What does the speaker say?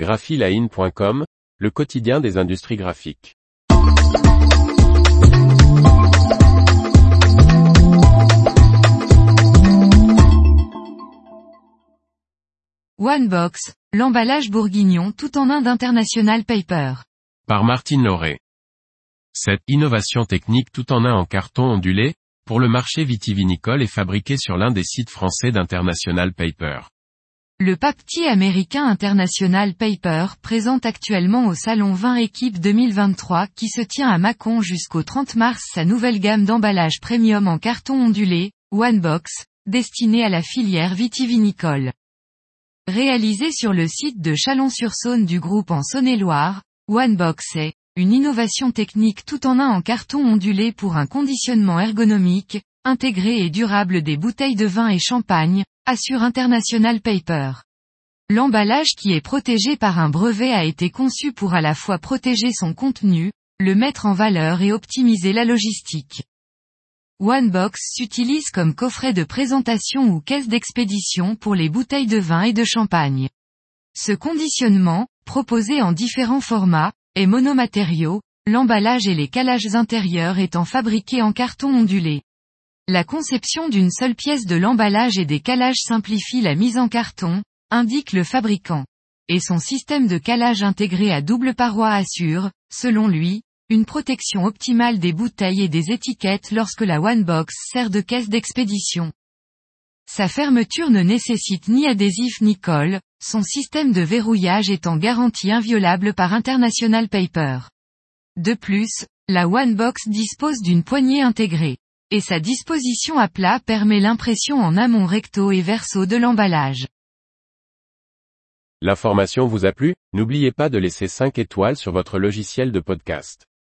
graphiline.com, le quotidien des industries graphiques. OneBox, l'emballage bourguignon tout en Inde International Paper. Par Martine Lauré. Cette innovation technique tout en un en carton ondulé, pour le marché vitivinicole est fabriquée sur l'un des sites français d'International Paper. Le papetier américain International Paper présente actuellement au Salon 20 Équipe 2023 qui se tient à Mâcon jusqu'au 30 mars sa nouvelle gamme d'emballage premium en carton ondulé, OneBox, destinée à la filière vitivinicole. Réalisé sur le site de Chalon-sur-Saône du groupe en Saône-et-Loire, OneBox est une innovation technique tout en un en carton ondulé pour un conditionnement ergonomique, intégré et durable des bouteilles de vin et champagne, assure International Paper. L'emballage qui est protégé par un brevet a été conçu pour à la fois protéger son contenu, le mettre en valeur et optimiser la logistique. OneBox s'utilise comme coffret de présentation ou caisse d'expédition pour les bouteilles de vin et de champagne. Ce conditionnement, proposé en différents formats, est monomatériaux, l'emballage et les calages intérieurs étant fabriqués en carton ondulé. La conception d'une seule pièce de l'emballage et des calages simplifie la mise en carton, indique le fabricant. Et son système de calage intégré à double paroi assure, selon lui, une protection optimale des bouteilles et des étiquettes lorsque la OneBox sert de caisse d'expédition. Sa fermeture ne nécessite ni adhésif ni colle, son système de verrouillage étant garanti inviolable par International Paper. De plus, la OneBox dispose d'une poignée intégrée. Et sa disposition à plat permet l'impression en amont recto et verso de l'emballage. L'information vous a plu? N'oubliez pas de laisser 5 étoiles sur votre logiciel de podcast.